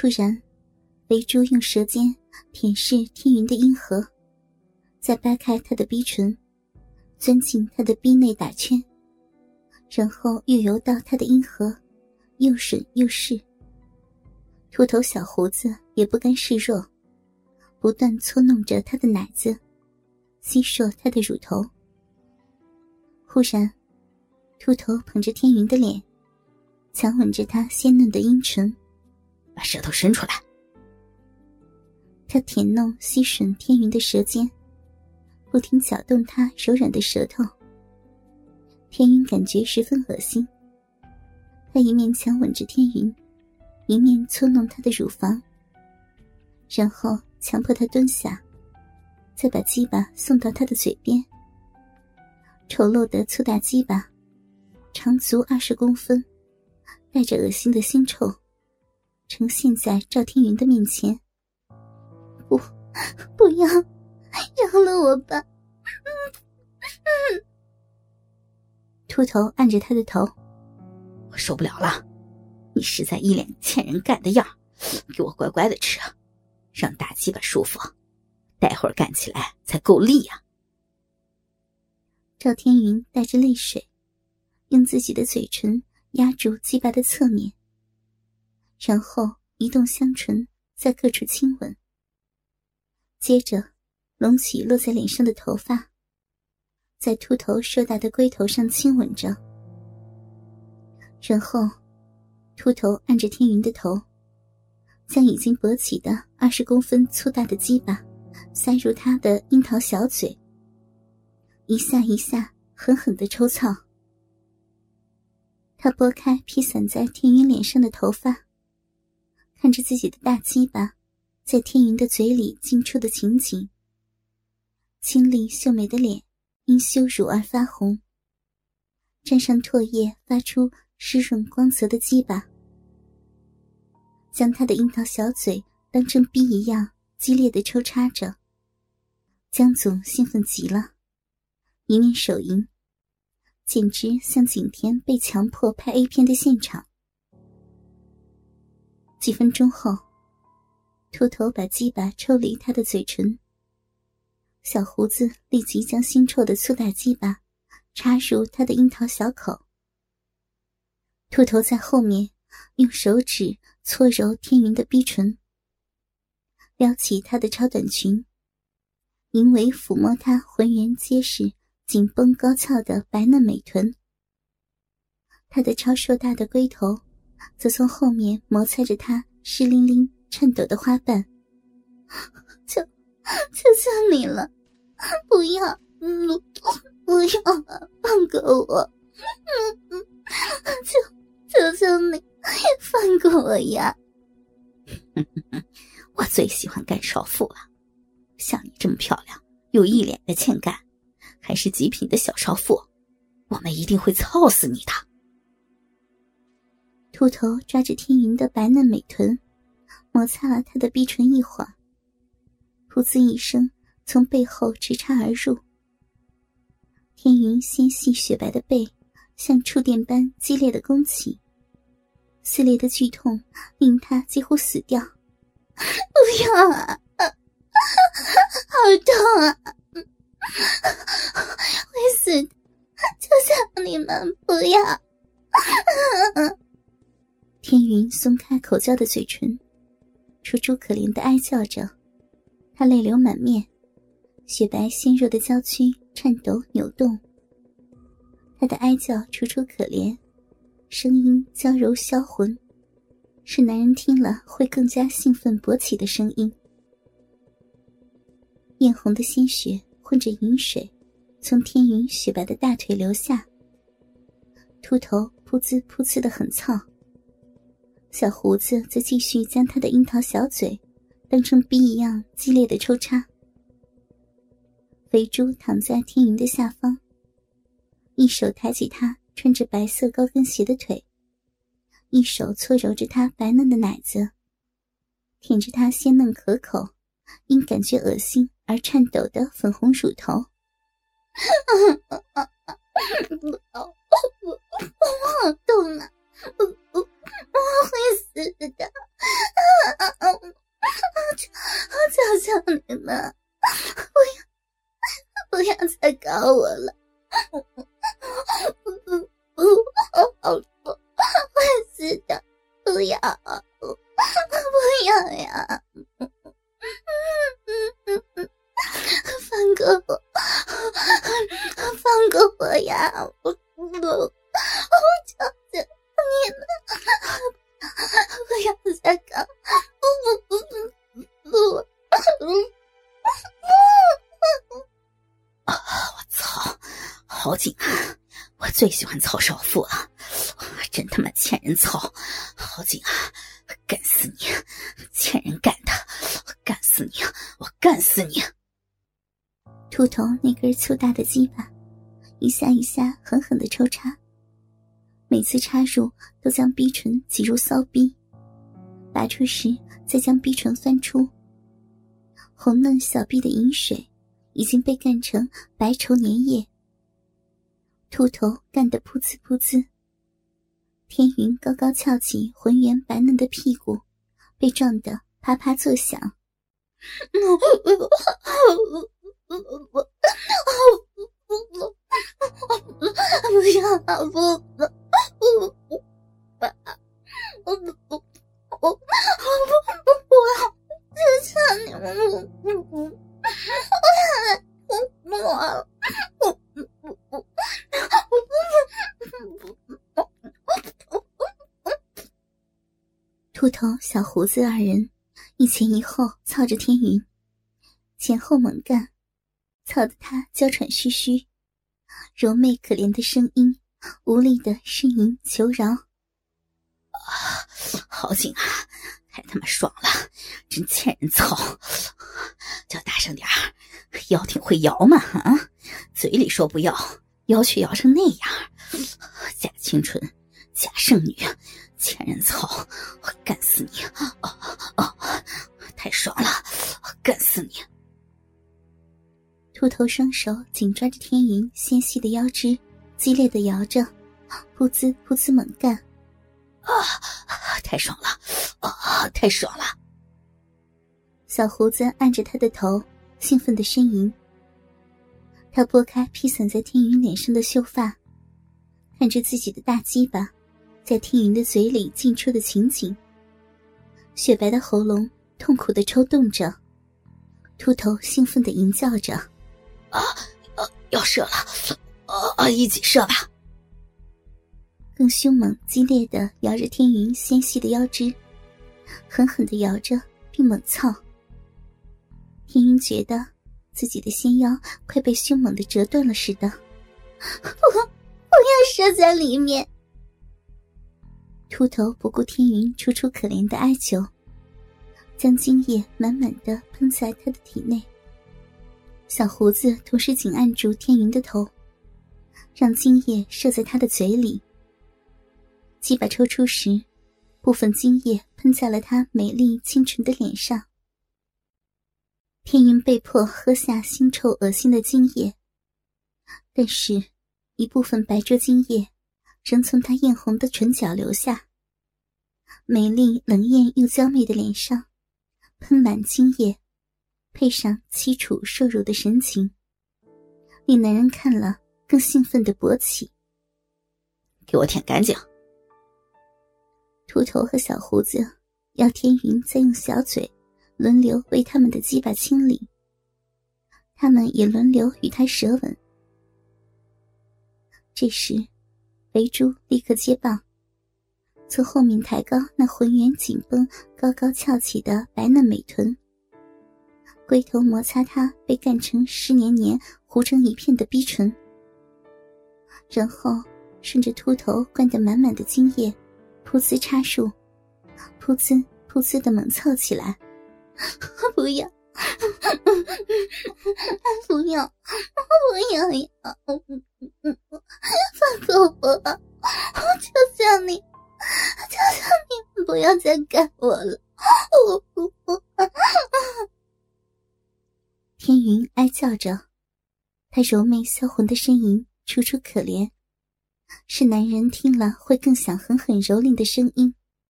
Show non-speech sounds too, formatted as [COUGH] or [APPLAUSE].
突然，肥猪用舌尖舔舐天云的阴核，再掰开他的逼唇，钻进他的逼内打圈，然后又游到他的阴核，又吮又试。秃头小胡子也不甘示弱，不断搓弄着他的奶子，吸吮他的乳头。忽然，秃头捧着天云的脸，强吻着他鲜嫩的阴唇，把舌头伸出来。他舔弄吸吮天云的舌尖，不停搅动他柔软的舌头。天云感觉十分恶心，他一面强吻着天云。一面搓弄她的乳房，然后强迫她蹲下，再把鸡巴送到她的嘴边。丑陋的粗大鸡巴，长足二十公分，带着恶心的腥臭，呈现在赵天云的面前。不，不要，饶了我吧！秃头按着他的头，我受不了了。你实在一脸欠人干的样给我乖乖的吃，让大鸡巴舒服，待会儿干起来才够力呀。赵天云带着泪水，用自己的嘴唇压住鸡巴的侧面，然后移动香唇在各处亲吻，接着隆起落在脸上的头发，在秃头硕大的龟头上亲吻着，然后。秃头按着天云的头，将已经勃起的二十公分粗大的鸡巴塞入他的樱桃小嘴，一下一下狠狠的抽草。他拨开披散在天云脸上的头发，看着自己的大鸡巴在天云的嘴里进出的情景，清丽秀美的脸因羞辱而发红，沾上唾液发出。湿润光泽的鸡巴，将他的樱桃小嘴当成逼一样激烈的抽插着。江总兴奋极了，一面手淫，简直像景甜被强迫拍 A 片的现场。几分钟后，秃头把鸡巴抽离他的嘴唇，小胡子立即将腥臭的粗大鸡巴插入他的樱桃小口。秃头在后面用手指搓揉天云的逼唇，撩起她的超短裙，淫为抚摸她浑圆结实、紧绷高翘的白嫩美臀。他的超硕大的龟头则从后面摩擦着她湿淋淋、颤抖的花瓣。求，求求你了，不要，不要，放过我，求。求求你，放过我呀！[LAUGHS] 我最喜欢干少妇了，像你这么漂亮，又一脸的欠干，还是极品的小少妇，我们一定会操死你的。秃头抓着天云的白嫩美臀，摩擦了他的逼唇一会儿，噗呲一声从背后直插而入。天云纤细雪白的背。像触电般激烈的攻起，撕裂的剧痛令他几乎死掉。不要啊！好痛啊！会死的！求求你们不要！天云松开口交的嘴唇，楚楚可怜的哀叫着，他泪流满面，雪白纤弱的娇躯颤抖扭动。他的哀叫楚楚可怜，声音娇柔销魂，是男人听了会更加兴奋勃起的声音。艳红的鲜血混着饮水，从天云雪白的大腿流下。秃头噗呲噗呲的很燥，小胡子则继续将他的樱桃小嘴当成逼一样激烈的抽插。肥猪躺在天云的下方。一手抬起他穿着白色高跟鞋的腿，一手搓揉着他白嫩的奶子，舔着他鲜嫩可口、因感觉恶心而颤抖的粉红乳头。[LAUGHS] [LAUGHS] 我我好痛啊！我会死的！啊啊啊！求求你们，不要不要再搞我了！不不不，我我我，会死的！不要，不要呀！嗯嗯嗯，哥。好紧啊！我最喜欢操少妇了，真他妈欠人操！好紧啊！干死你！欠人干的！我干死你！我干死你！秃头那根粗大的鸡巴，一下一下狠狠的抽插，每次插入都将逼唇挤入骚逼，拔出时再将逼唇翻出。红嫩小臂的饮水已经被干成白稠粘液，秃头干得噗呲噗呲。天云高高翘起浑圆白嫩的屁股，被撞得啪啪作响。不要啊！不不不不我不不我我不不不要！求求你们不不不！我我我。头小胡子二人一前一后操着天云，前后猛干。操得他娇喘吁吁，柔媚可怜的声音，无力的呻吟求饶。啊，好紧啊，太他妈爽了，真欠人操！叫大声点儿，腰挺会摇嘛？啊，嘴里说不要，腰却摇成那样，假清纯，假圣女，欠人操！我干死你！哦哦，太爽了，我干死你！秃头双手紧抓着天云纤细的腰肢，激烈的摇着，噗呲噗呲猛干，啊，太爽了，啊，太爽了！小胡子按着他的头，兴奋的呻吟。他拨开披散在天云脸上的秀发，看着自己的大鸡巴在听云的嘴里进出的情景，雪白的喉咙痛苦的抽动着，秃头兴奋的吟叫着。啊，啊，要射了，啊啊，一起射吧！更凶猛、激烈的摇着天云纤细的腰肢，狠狠的摇着并猛操。天云觉得自己的纤腰快被凶猛的折断了似的，[LAUGHS] 不，不要射在里面！秃头不顾天云楚楚可怜的哀求，将精液满满的喷在他的体内。小胡子同时紧按住天云的头，让精液射在他的嘴里。鸡巴抽出时，部分精液喷在了他美丽清纯的脸上。天云被迫喝下腥臭恶心的精液，但是，一部分白灼精液仍从他艳红的唇角流下。美丽冷艳又娇媚的脸上，喷满精液。配上凄楚受辱的神情，令男人看了更兴奋的勃起。给我舔干净！秃头和小胡子要天云再用小嘴轮流为他们的鸡巴清理，他们也轮流与他舌吻。这时，肥猪立刻接棒，从后面抬高那浑圆紧绷、高高翘起的白嫩美臀。龟头摩擦他被干成湿黏黏、糊成一片的逼唇，然后顺着秃头灌得满满的精液，噗呲插入，噗呲噗呲的猛操起来。[LAUGHS] 不要，[LAUGHS] 不要，[LAUGHS] 不要呀！放过尴尬我了！天云哀叫着，她柔媚销魂的呻吟楚楚可怜，是男人听了会更想狠狠蹂躏的声音。